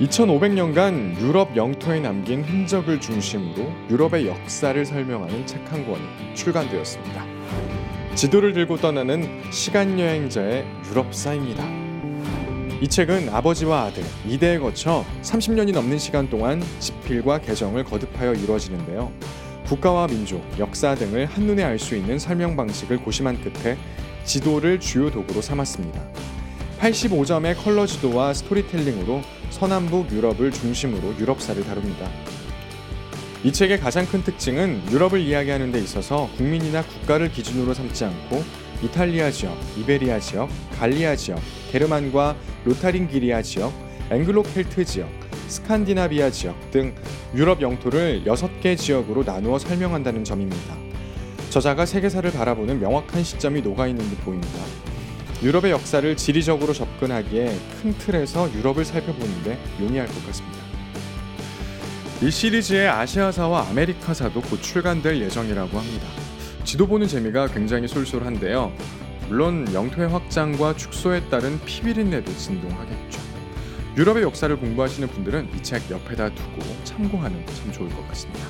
2500년간 유럽 영토에 남긴 흔적을 중심으로 유럽의 역사를 설명하는 책 한 권이 출간되었습니다. 지도를 들고 떠나는 시간 여행자의 유럽사입니다. 이 책은 아버지와 아들 2대에 거쳐 30년이 넘는 시간 동안 집필과 개정을 거듭하여 이루어지는데요. 국가와 민족, 역사 등을 한눈에 알 수 있는 설명 방식을 고심한 끝에 지도를 주요 도구로 삼았습니다. 85점의 컬러 지도와 스토리텔링으로 서남북 유럽을 중심으로 유럽사를 다룹니다. 이 책의 가장 큰 특징은 유럽을 이야기하는 데 있어서 국민이나 국가를 기준으로 삼지 않고 이탈리아 지역, 이베리아 지역, 갈리아 지역, 게르만과 로타링기리아 지역, 앵글로 켈트 지역, 스칸디나비아 지역 등 유럽 영토를 6개 지역으로 나누어 설명한다는 점입니다. 저자가 세계사를 바라보는 명확한 시점이 녹아있는 듯 보입니다. 유럽의 역사를 지리적으로 접근하기에 큰 틀에서 유럽을 살펴보는데 용이할 것 같습니다. 이 시리즈의 아시아사와 아메리카사도 곧 출간될 예정이라고 합니다. 지도 보는 재미가 굉장히 쏠쏠한데요. 물론 영토의 확장과 축소에 따른 피비린내도 진동하겠죠. 유럽의 역사를 공부하시는 분들은 이 책 옆에다 두고 참고하는 참 좋을 것 같습니다.